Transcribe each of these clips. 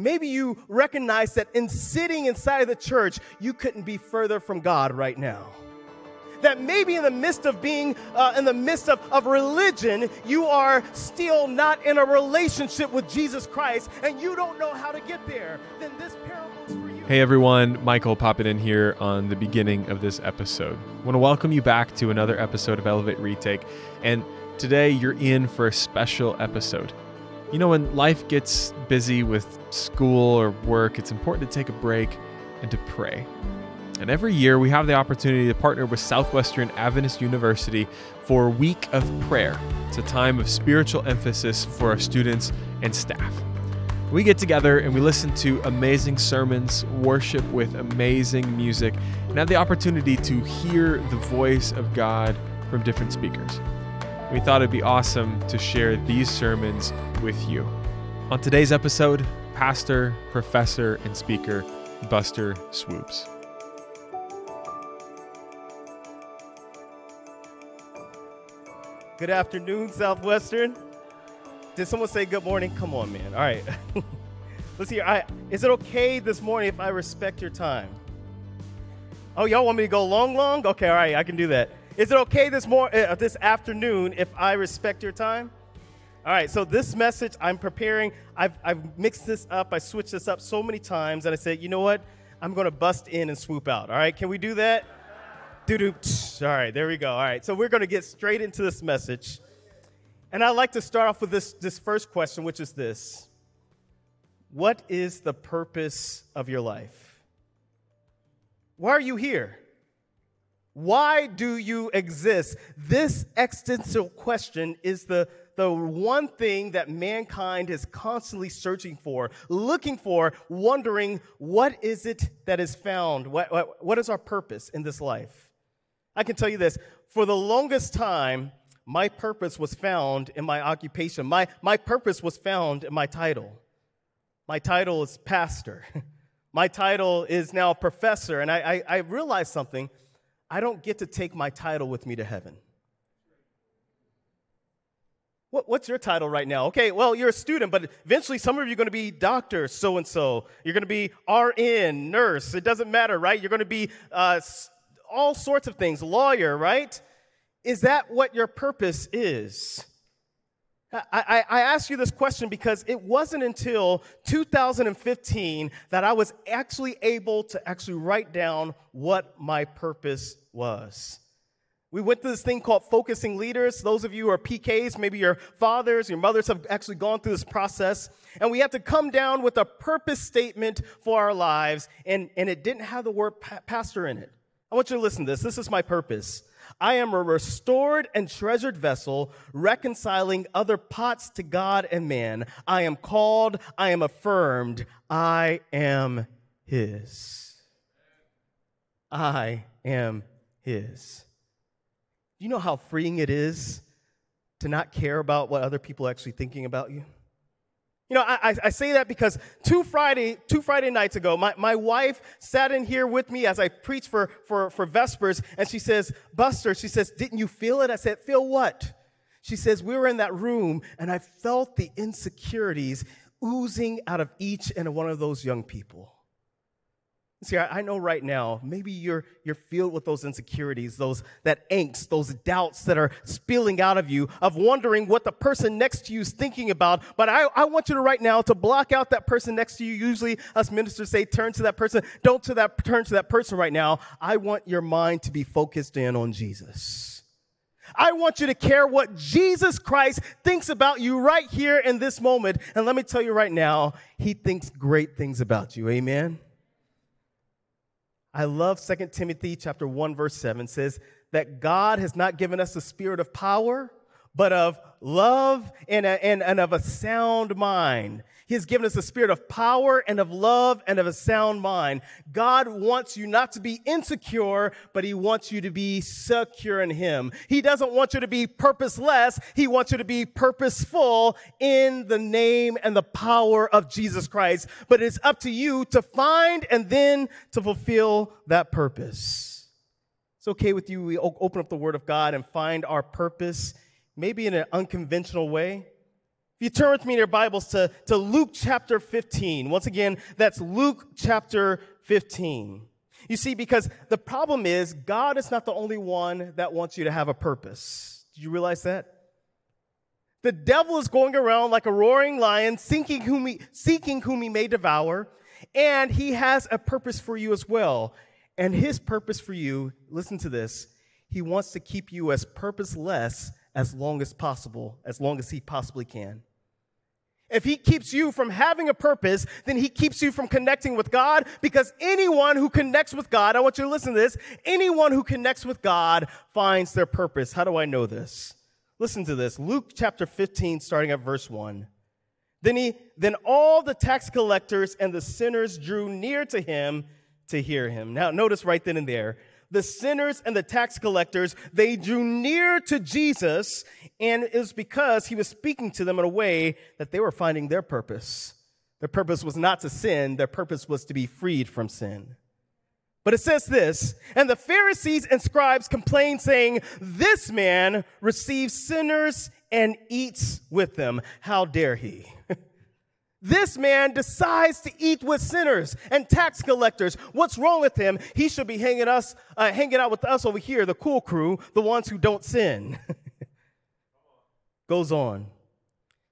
Maybe you recognize that in sitting inside of the church, you couldn't be further from God right now. That maybe in the midst of being, uh, in the midst of, of religion, you are still not in a relationship with Jesus Christ and you don't know how to get there. Then this parable is for you. Hey everyone, Michael popping in here on the beginning of this episode. I want to welcome you back to another episode of Elevate Retake. And today you're in for a special episode. You know, when life gets busy with school or work, it's important to take a break and to pray. And every year we have the opportunity to partner with Southwestern Adventist University for a week of prayer. It's a time of spiritual emphasis for our students and staff. We get together and we listen to amazing sermons, worship with amazing music, and have the opportunity to hear the voice of God from different speakers we thought it'd be awesome to share these sermons with you. On today's episode, pastor, professor, and speaker Buster Swoops. Good afternoon, Southwestern. Did someone say good morning? Come on, man. All right. Let's hear. I, is it okay this morning if I respect your time? Oh, y'all want me to go long, long? Okay, all right, I can do that. Is it okay this more uh, this afternoon if I respect your time? All right, so this message I'm preparing, I've, I've mixed this up, I switched this up so many times, and I said, you know what? I'm going to bust in and swoop out. All right, can we do that? Doo doo. All right, there we go. All right, so we're going to get straight into this message. And I'd like to start off with this, this first question, which is this What is the purpose of your life? Why are you here? Why do you exist? This existential question is the, the one thing that mankind is constantly searching for, looking for, wondering what is it that is found? What, what, what is our purpose in this life? I can tell you this for the longest time, my purpose was found in my occupation. My, my purpose was found in my title. My title is pastor. my title is now professor. And I, I, I realized something I don't get to take my title with me to heaven. What, what's your title right now? Okay, well, you're a student, but eventually some of you are going to be doctor so and so. You're going to be RN, nurse. It doesn't matter, right? You're going to be uh, all sorts of things, lawyer, right? Is that what your purpose is? I, I, ask you this question because it wasn't until 2015 that I was actually able to actually write down what my purpose was. We went through this thing called focusing leaders. Those of you who are PKs, maybe your fathers, your mothers have actually gone through this process. And we have to come down with a purpose statement for our lives. And, and it didn't have the word pa- pastor in it. I want you to listen to this. This is my purpose. I am a restored and treasured vessel, reconciling other pots to God and man. I am called, I am affirmed, I am His. I am His. Do you know how freeing it is to not care about what other people are actually thinking about you? You know, I, I say that because two Friday, two Friday nights ago, my, my wife sat in here with me as I preached for, for, for Vespers, and she says, Buster, she says, didn't you feel it? I said, feel what? She says, we were in that room, and I felt the insecurities oozing out of each and one of those young people. See, I know right now, maybe you're, you're filled with those insecurities, those, that angst, those doubts that are spilling out of you, of wondering what the person next to you is thinking about. But I, I want you to right now to block out that person next to you. Usually us ministers say, turn to that person. Don't to that, turn to that person right now. I want your mind to be focused in on Jesus. I want you to care what Jesus Christ thinks about you right here in this moment. And let me tell you right now, he thinks great things about you. Amen. I love 2 Timothy chapter 1 verse 7 says that God has not given us a spirit of power, but of love and, a, and, and of a sound mind. He has given us a spirit of power and of love and of a sound mind. God wants you not to be insecure, but He wants you to be secure in Him. He doesn't want you to be purposeless. He wants you to be purposeful in the name and the power of Jesus Christ. But it's up to you to find and then to fulfill that purpose. It's okay with you. We open up the Word of God and find our purpose, maybe in an unconventional way If you turn with me in your Bibles to, to Luke chapter 15, once again, that's Luke chapter 15. You see, because the problem is, God is not the only one that wants you to have a purpose. Do you realize that? The devil is going around like a roaring lion, seeking whom he, seeking whom he may devour, and he has a purpose for you as well. And his purpose for you, listen to this, he wants to keep you as purposeless as long as possible, as long as he possibly can. If he keeps you from having a purpose, then he keeps you from connecting with God because anyone who connects with God, I want you to listen to this, anyone who connects with God finds their purpose. How do I know this? Listen to this. Luke chapter 15 starting at verse 1. Then he then all the tax collectors and the sinners drew near to him to hear him. Now notice right then and there the sinners and the tax collectors, they drew near to Jesus, and it was because he was speaking to them in a way that they were finding their purpose. Their purpose was not to sin, their purpose was to be freed from sin. But it says this, and the Pharisees and scribes complained, saying, This man receives sinners and eats with them. How dare he? This man decides to eat with sinners and tax collectors. What's wrong with him? He should be hanging us, uh, hanging out with us over here, the cool crew, the ones who don't sin. Goes on.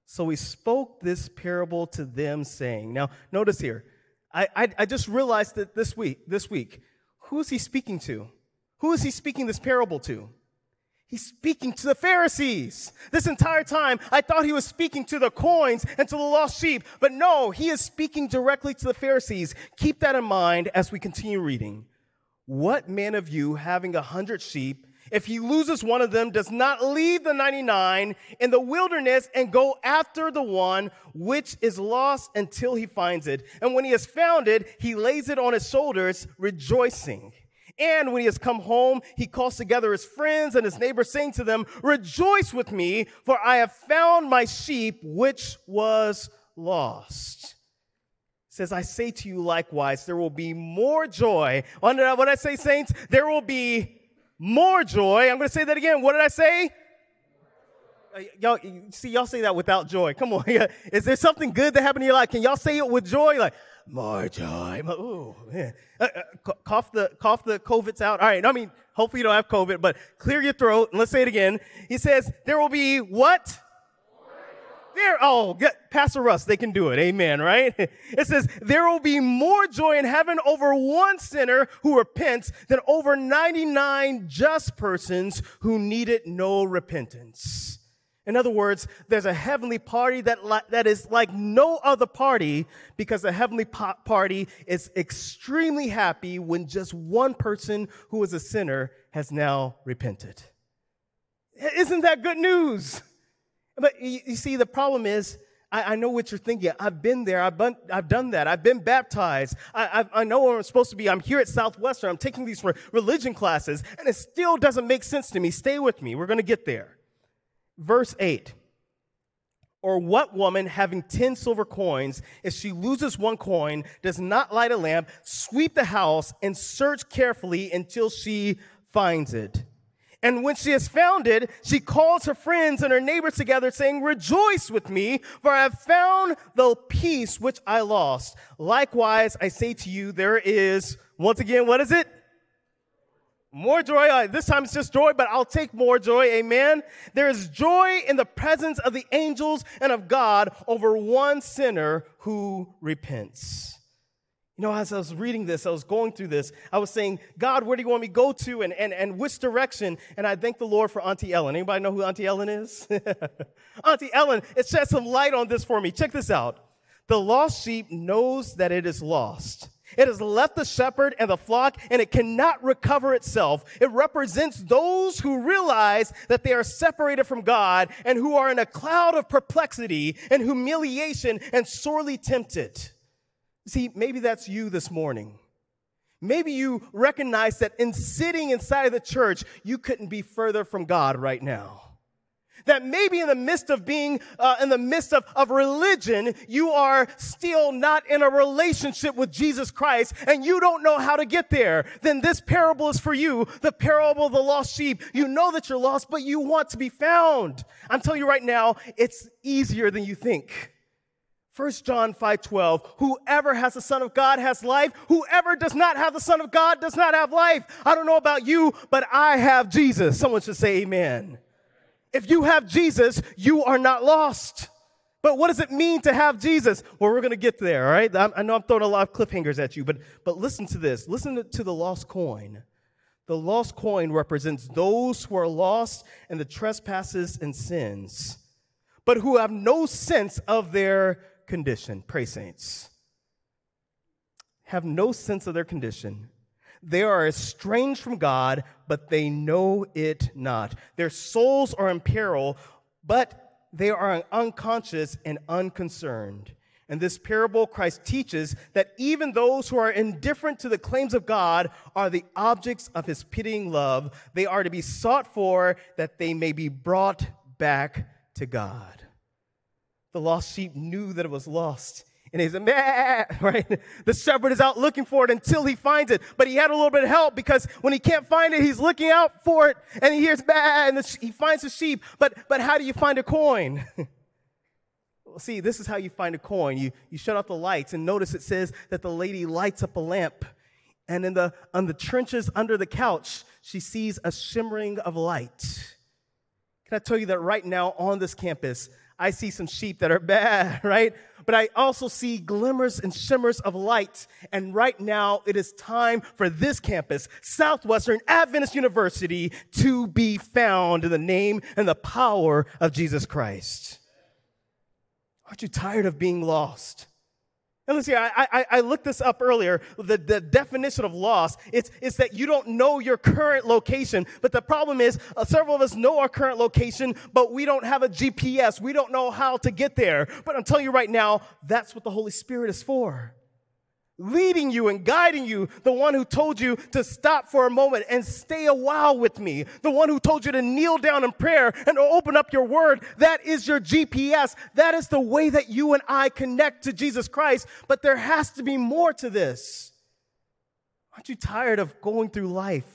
So he spoke this parable to them, saying, "Now, notice here. I, I, I just realized that this week, this week, who is he speaking to? Who is he speaking this parable to? He's speaking to the Pharisees. This entire time, I thought he was speaking to the coins and to the lost sheep, but no, he is speaking directly to the Pharisees. Keep that in mind as we continue reading. What man of you, having a hundred sheep, if he loses one of them, does not leave the 99 in the wilderness and go after the one which is lost until he finds it? And when he has found it, he lays it on his shoulders, rejoicing. And when he has come home, he calls together his friends and his neighbors, saying to them, Rejoice with me, for I have found my sheep which was lost. says, I say to you likewise, there will be more joy. What did I say, saints? There will be more joy. I'm going to say that again. What did I say? Uh, y'all see y'all say that without joy come on is there something good that happened in your life can y'all say it with joy like more joy. Ooh, yeah. Uh, uh, cough the cough the COVID's out. All right. I mean, hopefully you don't have COVID, but clear your throat. And let's say it again. He says there will be what? There. Oh, get, Pastor Russ, they can do it. Amen. Right? It says there will be more joy in heaven over one sinner who repents than over 99 just persons who needed no repentance. In other words, there's a heavenly party that, li- that is like no other party because the heavenly po- party is extremely happy when just one person who is a sinner has now repented. Isn't that good news? But you, you see, the problem is, I, I, know what you're thinking. I've been there. I've, been, I've done that. I've been baptized. I, I, I know where I'm supposed to be. I'm here at Southwestern. I'm taking these religion classes, and it still doesn't make sense to me. Stay with me. We're going to get there. Verse 8 Or what woman having 10 silver coins, if she loses one coin, does not light a lamp, sweep the house, and search carefully until she finds it? And when she has found it, she calls her friends and her neighbors together, saying, Rejoice with me, for I have found the piece which I lost. Likewise, I say to you, there is, once again, what is it? More joy. Uh, this time it's just joy, but I'll take more joy. Amen. There is joy in the presence of the angels and of God over one sinner who repents. You know, as I was reading this, I was going through this, I was saying, God, where do you want me to go to and, and, and which direction? And I thank the Lord for Auntie Ellen. Anybody know who Auntie Ellen is? Auntie Ellen, it shed some light on this for me. Check this out. The lost sheep knows that it is lost it has left the shepherd and the flock and it cannot recover itself. It represents those who realize that they are separated from God and who are in a cloud of perplexity and humiliation and sorely tempted. See, maybe that's you this morning. Maybe you recognize that in sitting inside of the church, you couldn't be further from God right now. That maybe in the midst of being, uh, in the midst of, of religion, you are still not in a relationship with Jesus Christ and you don't know how to get there. Then this parable is for you. The parable of the lost sheep. You know that you're lost, but you want to be found. I'm telling you right now, it's easier than you think. 1 John 5:12 Whoever has the son of God has life whoever does not have the son of God does not have life I don't know about you but I have Jesus someone should say amen if you have Jesus, you are not lost. But what does it mean to have Jesus? Well, we're going to get there, all right? I know I'm throwing a lot of cliffhangers at you, but, but listen to this. Listen to the lost coin. The lost coin represents those who are lost in the trespasses and sins, but who have no sense of their condition. Pray, saints. Have no sense of their condition. They are estranged from God, but they know it not. Their souls are in peril, but they are unconscious and unconcerned. In this parable, Christ teaches that even those who are indifferent to the claims of God are the objects of his pitying love. They are to be sought for that they may be brought back to God. The lost sheep knew that it was lost. And he's meh, right? The shepherd is out looking for it until he finds it. But he had a little bit of help because when he can't find it, he's looking out for it and he hears meh, and he finds the sheep. But, but how do you find a coin? well, see, this is how you find a coin. You, you shut off the lights and notice it says that the lady lights up a lamp. And in the, on the trenches under the couch, she sees a shimmering of light. Can I tell you that right now on this campus, I see some sheep that are bad, right? But I also see glimmers and shimmers of light. And right now, it is time for this campus, Southwestern Adventist University, to be found in the name and the power of Jesus Christ. Aren't you tired of being lost? And let's see, I, I, I, looked this up earlier. The, the definition of loss, it's, it's that you don't know your current location. But the problem is, uh, several of us know our current location, but we don't have a GPS. We don't know how to get there. But I'm telling you right now, that's what the Holy Spirit is for leading you and guiding you, the one who told you to stop for a moment and stay a while with me, the one who told you to kneel down in prayer and open up your word. That is your GPS. That is the way that you and I connect to Jesus Christ. But there has to be more to this. Aren't you tired of going through life?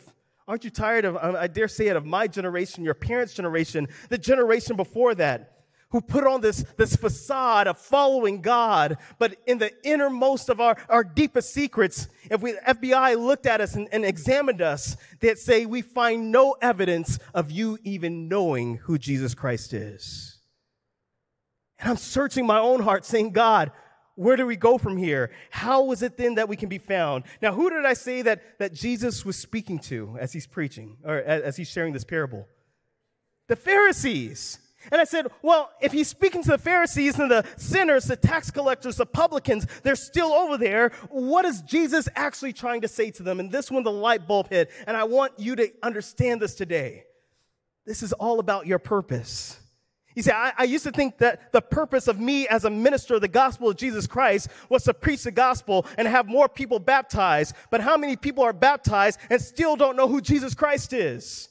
Aren't you tired of, I dare say it, of my generation, your parents' generation, the generation before that? Who put on this, this facade of following God, but in the innermost of our, our deepest secrets, if we FBI looked at us and, and examined us, they'd say we find no evidence of you even knowing who Jesus Christ is. And I'm searching my own heart, saying, God, where do we go from here? How is it then that we can be found? Now, who did I say that, that Jesus was speaking to as he's preaching or as he's sharing this parable? The Pharisees. And I said, well, if he's speaking to the Pharisees and the sinners, the tax collectors, the publicans, they're still over there. What is Jesus actually trying to say to them? And this one, the light bulb hit. And I want you to understand this today. This is all about your purpose. You see, I, I, used to think that the purpose of me as a minister of the gospel of Jesus Christ was to preach the gospel and have more people baptized. But how many people are baptized and still don't know who Jesus Christ is?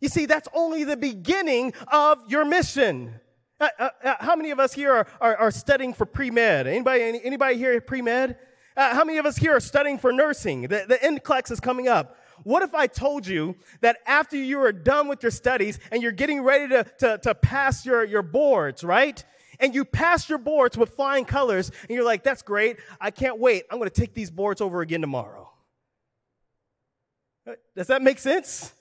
You see, that's only the beginning of your mission. Uh, uh, uh, how many of us here are, are, are studying for pre-med? Anybody, any, anybody here pre-med? Uh, how many of us here are studying for nursing? The, the NCLEX is coming up. What if I told you that after you are done with your studies and you're getting ready to, to, to pass your, your boards, right? And you pass your boards with flying colors and you're like, that's great. I can't wait. I'm going to take these boards over again tomorrow. Uh, does that make sense?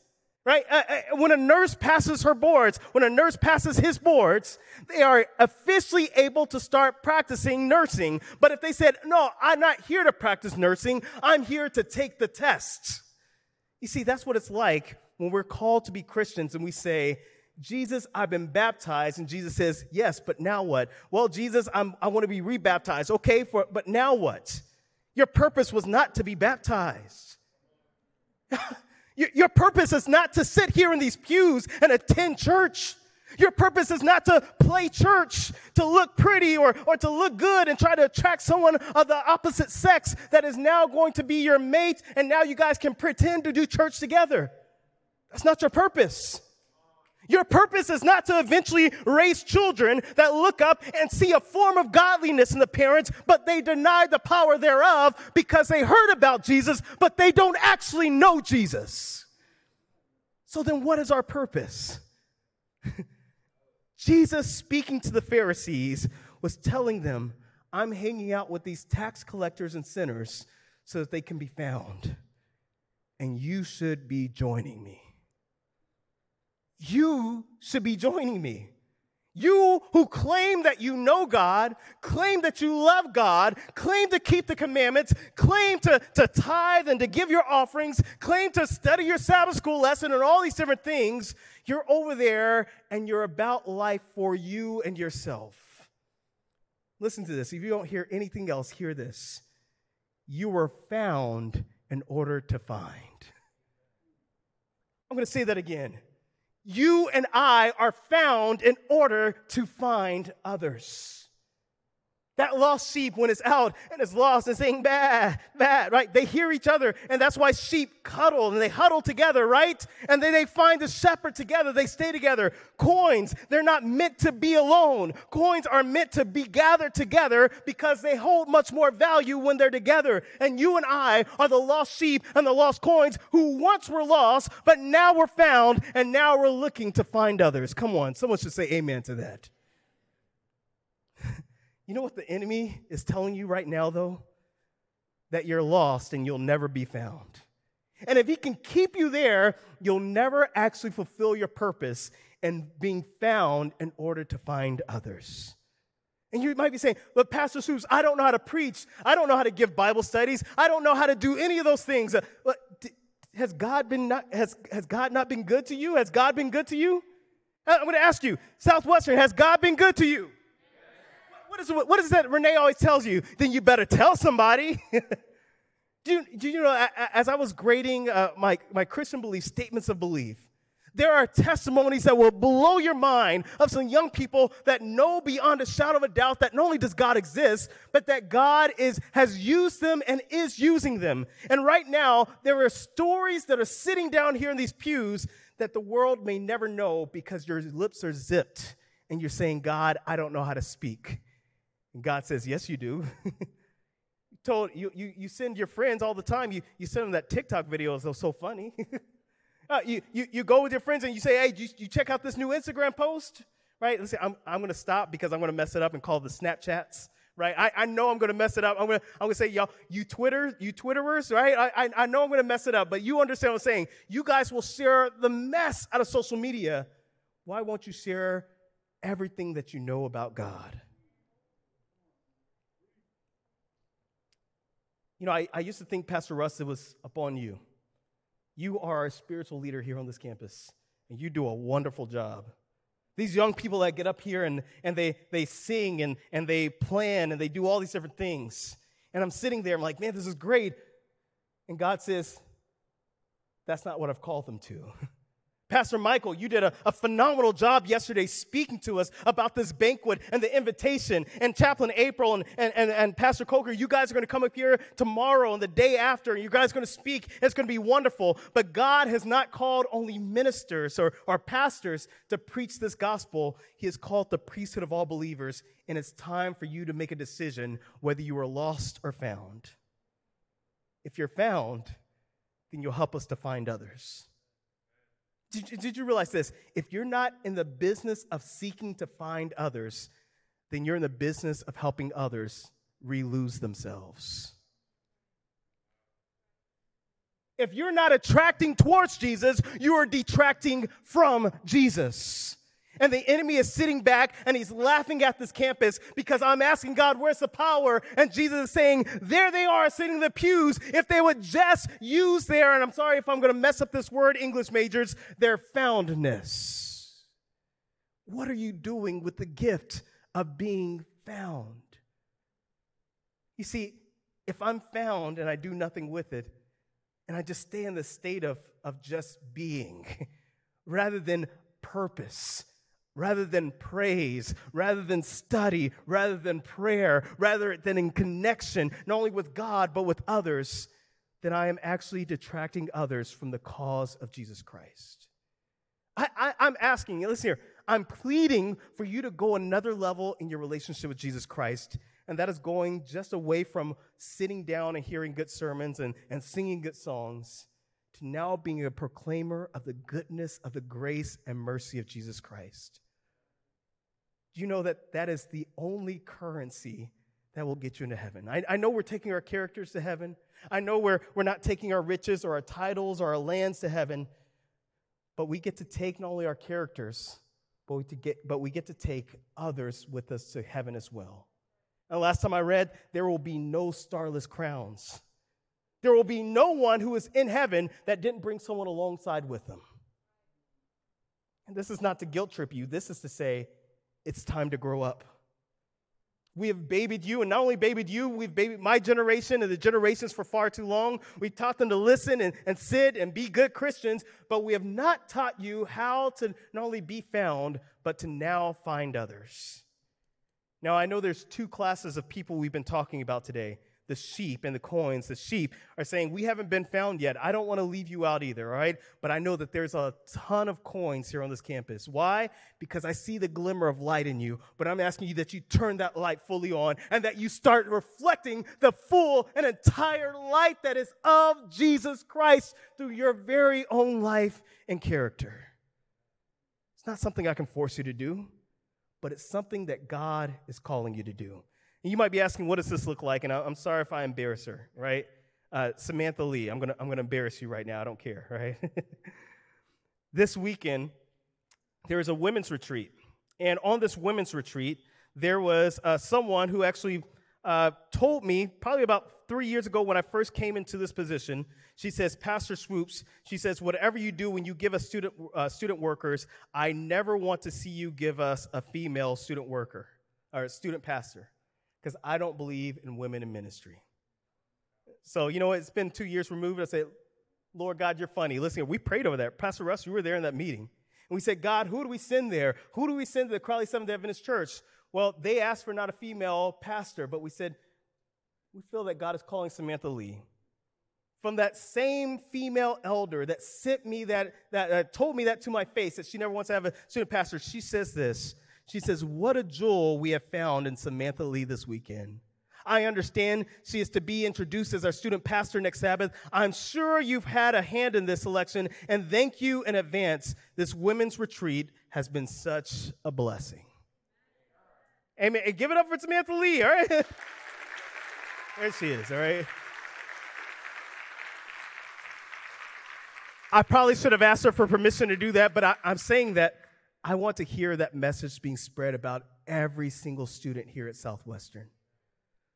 Right? Uh, uh, when a nurse passes her boards, when a nurse passes his boards, they are officially able to start practicing nursing. But if they said, no, I'm not here to practice nursing, I'm here to take the test. You see, that's what it's like when we're called to be Christians and we say, Jesus, I've been baptized. And Jesus says, Yes, but now what? Well, Jesus, I'm, I want to be rebaptized. Okay, for, but now what? Your purpose was not to be baptized. Your purpose is not to sit here in these pews and attend church. Your purpose is not to play church, to look pretty or, or to look good and try to attract someone of the opposite sex that is now going to be your mate and now you guys can pretend to do church together. That's not your purpose. Your purpose is not to eventually raise children that look up and see a form of godliness in the parents, but they deny the power thereof because they heard about Jesus, but they don't actually know Jesus. So then, what is our purpose? Jesus, speaking to the Pharisees, was telling them, I'm hanging out with these tax collectors and sinners so that they can be found. And you should be joining me. You should be joining me. You who claim that you know God, claim that you love God, claim to keep the commandments, claim to, to tithe and to give your offerings, claim to study your Sabbath school lesson and all these different things, you're over there and you're about life for you and yourself. Listen to this. If you don't hear anything else, hear this. You were found in order to find. I'm going to say that again you and I are found in order to find others. That lost sheep, when it's out and it's lost and saying, bad, bad, right? They hear each other, and that's why sheep cuddle and they huddle together, right? And then they find the shepherd together, they stay together. Coins, they're not meant to be alone. Coins are meant to be gathered together because they hold much more value when they're together. And you and I are the lost sheep and the lost coins who once were lost, but now we're found, and now we're looking to find others. Come on, someone should say amen to that. You know what the enemy is telling you right now, though? That you're lost and you'll never be found. And if he can keep you there, you'll never actually fulfill your purpose in being found in order to find others. And you might be saying, but Pastor Seuss, I don't know how to preach. I don't know how to give Bible studies. I don't know how to do any of those things. Uh, has God been not, has, has God not been good to you? Has God been good to you? Uh, I'm going to ask you, Southwestern, has God been good to you? What is, what is that Renee always tells you? Then you better tell somebody. do, you, do you know, as I was grading uh, my, my Christian belief, statements of belief, there are testimonies that will blow your mind of some young people that know beyond a shadow of a doubt that not only does God exist, but that God is, has used them and is using them. And right now, there are stories that are sitting down here in these pews that the world may never know because your lips are zipped and you're saying, God, I don't know how to speak. And God says, Yes, you do. you told you, you, you send your friends all the time. You, you send them that TikTok videos, they're so funny. uh, you, you, you go with your friends and you say, Hey, you, you check out this new Instagram post? Right? Let's say I'm, I'm going to stop because I'm going to mess it up and call the Snapchats. Right? I, I know I'm to mess it up. I'm to I'm gonna say, Y'all, you Twitter, you Twitterers, right? I, I, I know I'm to mess it up, but you understand what I'm saying. You guys will share the mess out of social media. Why won't you share everything that you know about God? You know, I, I used to think, Pastor Russ, it was upon you. You are a spiritual leader here on this campus, and you do a wonderful job. These young people that get up here and, and they, they sing and, and they plan and they do all these different things. And I'm sitting there, I'm like, man, this is great. And God says, that's not what I've called them to. Pastor Michael, you did a, a, phenomenal job yesterday speaking to us about this banquet and the invitation. And Chaplain April and, and, and, and Pastor Coker, you guys are going to come up here tomorrow and the day after, and you guys are going to speak. It's going to be wonderful. But God has not called only ministers or, or pastors to preach this gospel, He has called the priesthood of all believers. And it's time for you to make a decision whether you are lost or found. If you're found, then you'll help us to find others. Did, did you realize this? If you're not in the business of seeking to find others, then you're in the business of helping others re lose themselves. If you're not attracting towards Jesus, you are detracting from Jesus. And the enemy is sitting back and he's laughing at this campus because I'm asking God, where's the power? And Jesus is saying, there they are sitting in the pews. If they would just use their, and I'm sorry if I'm going to mess up this word, English majors, their foundness. What are you doing with the gift of being found? You see, if I'm found and I do nothing with it, and I just stay in the state of, of just being rather than purpose, rather than praise, rather than study, rather than prayer, rather than in connection, not only with God, but with others, then I am actually detracting others from the cause of Jesus Christ. I, am asking, listen here, I'm pleading for you to go another level in your relationship with Jesus Christ. And that is going just away from sitting down and hearing good sermons and, and singing good songs to now being a proclaimer of the goodness of the grace and mercy of Jesus Christ. Do you know that that is the only currency that will get you into heaven? I, I know we're taking our characters to heaven. I know we're, we're not taking our riches or our titles or our lands to heaven, but we get to take not only our characters, but we, to get, but we get to take others with us to heaven as well. And last time I read, there will be no starless crowns. There will be no one who is in heaven that didn't bring someone alongside with them. And this is not to guilt trip you, this is to say, it's time to grow up. We have babied you, and not only babied you, we've babied my generation and the generations for far too long. We've taught them to listen and, and sit and be good Christians, but we have not taught you how to not only be found, but to now find others. Now, I know there's two classes of people we've been talking about today the sheep and the coins. The sheep are saying, We haven't been found yet. I don't want to leave you out either, all right? But I know that there's a ton of coins here on this campus. Why? Because I see the glimmer of light in you, but I'm asking you that you turn that light fully on and that you start reflecting the full and entire light that is of Jesus Christ through your very own life and character. It's not something I can force you to do but it's something that God is calling you to do. And you might be asking, what does this look like? And I'm sorry if I embarrass her, right? Uh, Samantha Lee, I'm gonna, I'm gonna embarrass you right now. I don't care, right? this weekend, there was a women's retreat. And on this women's retreat, there was uh, someone who actually uh, told me probably about three years ago when I first came into this position. She says, Pastor Swoops, she says, whatever you do when you give us student, uh, student workers, I never want to see you give us a female student worker or student pastor because I don't believe in women in ministry. So, you know, it's been two years removed. I said, Lord God, you're funny. Listen, we prayed over that. Pastor Russ, we were there in that meeting. And we said, God, who do we send there? Who do we send to the Crowley Seventh Adventist Church? Well, they asked for not a female pastor, but we said, we feel that God is calling Samantha Lee. From that same female elder that sent me that, that uh, told me that to my face, that she never wants to have a student pastor, she says this. She says, What a jewel we have found in Samantha Lee this weekend. I understand she is to be introduced as our student pastor next Sabbath. I'm sure you've had a hand in this election, and thank you in advance. This women's retreat has been such a blessing. Amen. And give it up for Samantha Lee, all right? there she is, all right? I probably should have asked her for permission to do that, but I, am saying that I want to hear that message being spread about every single student here at Southwestern.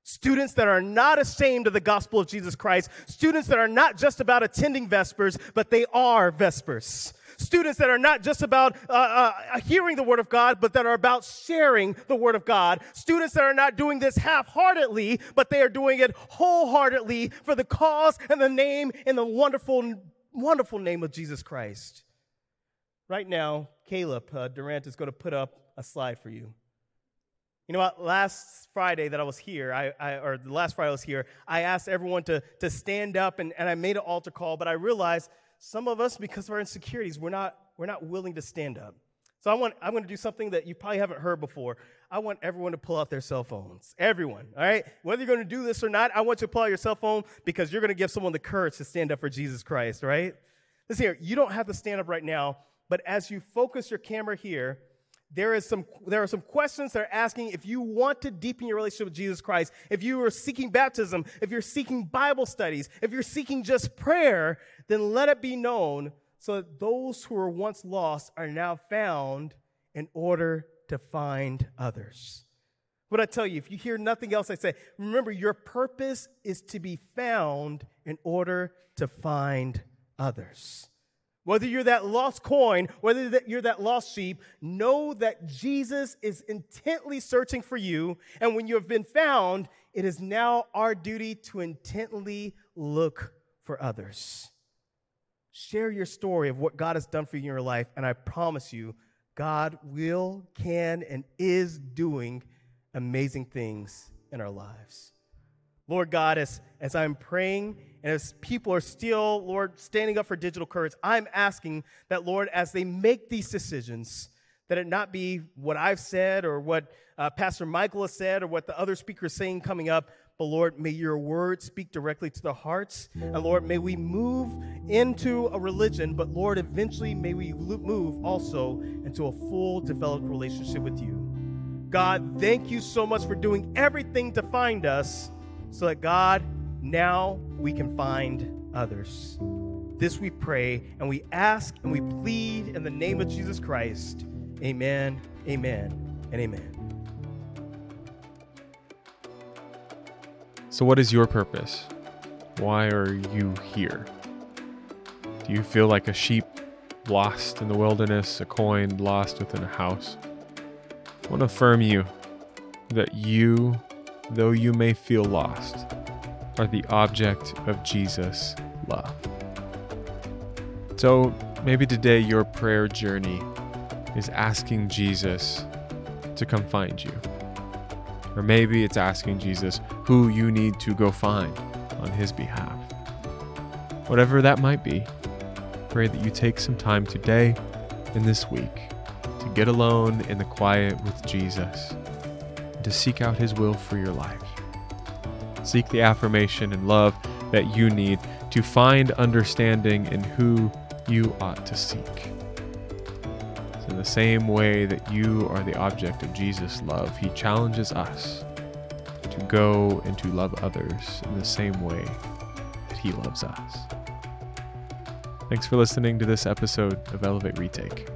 Students that are not ashamed of the gospel of Jesus Christ. Students that are not just about attending Vespers, but they are Vespers. Students that are not just about uh, uh, hearing the Word of God, but that are about sharing the Word of God. Students that are not doing this half heartedly, but they are doing it wholeheartedly for the cause and the name and the wonderful, wonderful name of Jesus Christ. Right now, Caleb uh, Durant is going to put up a slide for you. You know what? Last Friday that I was here, I, I, or the last Friday I was here, I asked everyone to, to stand up and, and I made an altar call, but I realized some of us, because of our insecurities, we're not, we're not willing to stand up. So I want, I'm going to do something that you probably haven't heard before. I want everyone to pull out their cell phones. Everyone, all right? Whether you're going to do this or not, I want you to pull out your cell phone because you're going to give someone the courage to stand up for Jesus Christ, right? Listen here, you don't have to stand up right now, but as you focus your camera here, there, is some, there are some questions that are asking if you want to deepen your relationship with Jesus Christ, if you are seeking baptism, if you're seeking Bible studies, if you're seeking just prayer, then let it be known so that those who were once lost are now found in order to find others. What I tell you, if you hear nothing else I say, remember your purpose is to be found in order to find others. Whether you're that lost coin, whether you're that lost sheep, know that Jesus is intently searching for you. And when you have been found, it is now our duty to intently look for others. Share your story of what God has done for you in your life, and I promise you, God will, can, and is doing amazing things in our lives. Lord God, as, as I'm praying and as people are still, Lord, standing up for digital courage, I'm asking that, Lord, as they make these decisions, that it not be what I've said or what uh, Pastor Michael has said or what the other speakers saying coming up, but Lord, may your word speak directly to the hearts. And Lord, may we move into a religion, but Lord, eventually may we move also into a full developed relationship with you. God, thank you so much for doing everything to find us so that God, now we can find others. This we pray and we ask and we plead in the name of Jesus Christ. Amen, amen, and amen. So, what is your purpose? Why are you here? Do you feel like a sheep lost in the wilderness, a coin lost within a house? I want to affirm you that you, though you may feel lost, are the object of Jesus' love. So maybe today your prayer journey is asking Jesus to come find you. Or maybe it's asking Jesus who you need to go find on his behalf. Whatever that might be, pray that you take some time today and this week to get alone in the quiet with Jesus and to seek out his will for your life. Seek the affirmation and love that you need to find understanding in who you ought to seek. So in the same way that you are the object of Jesus' love, he challenges us to go and to love others in the same way that he loves us. Thanks for listening to this episode of Elevate Retake.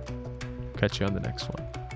Catch you on the next one.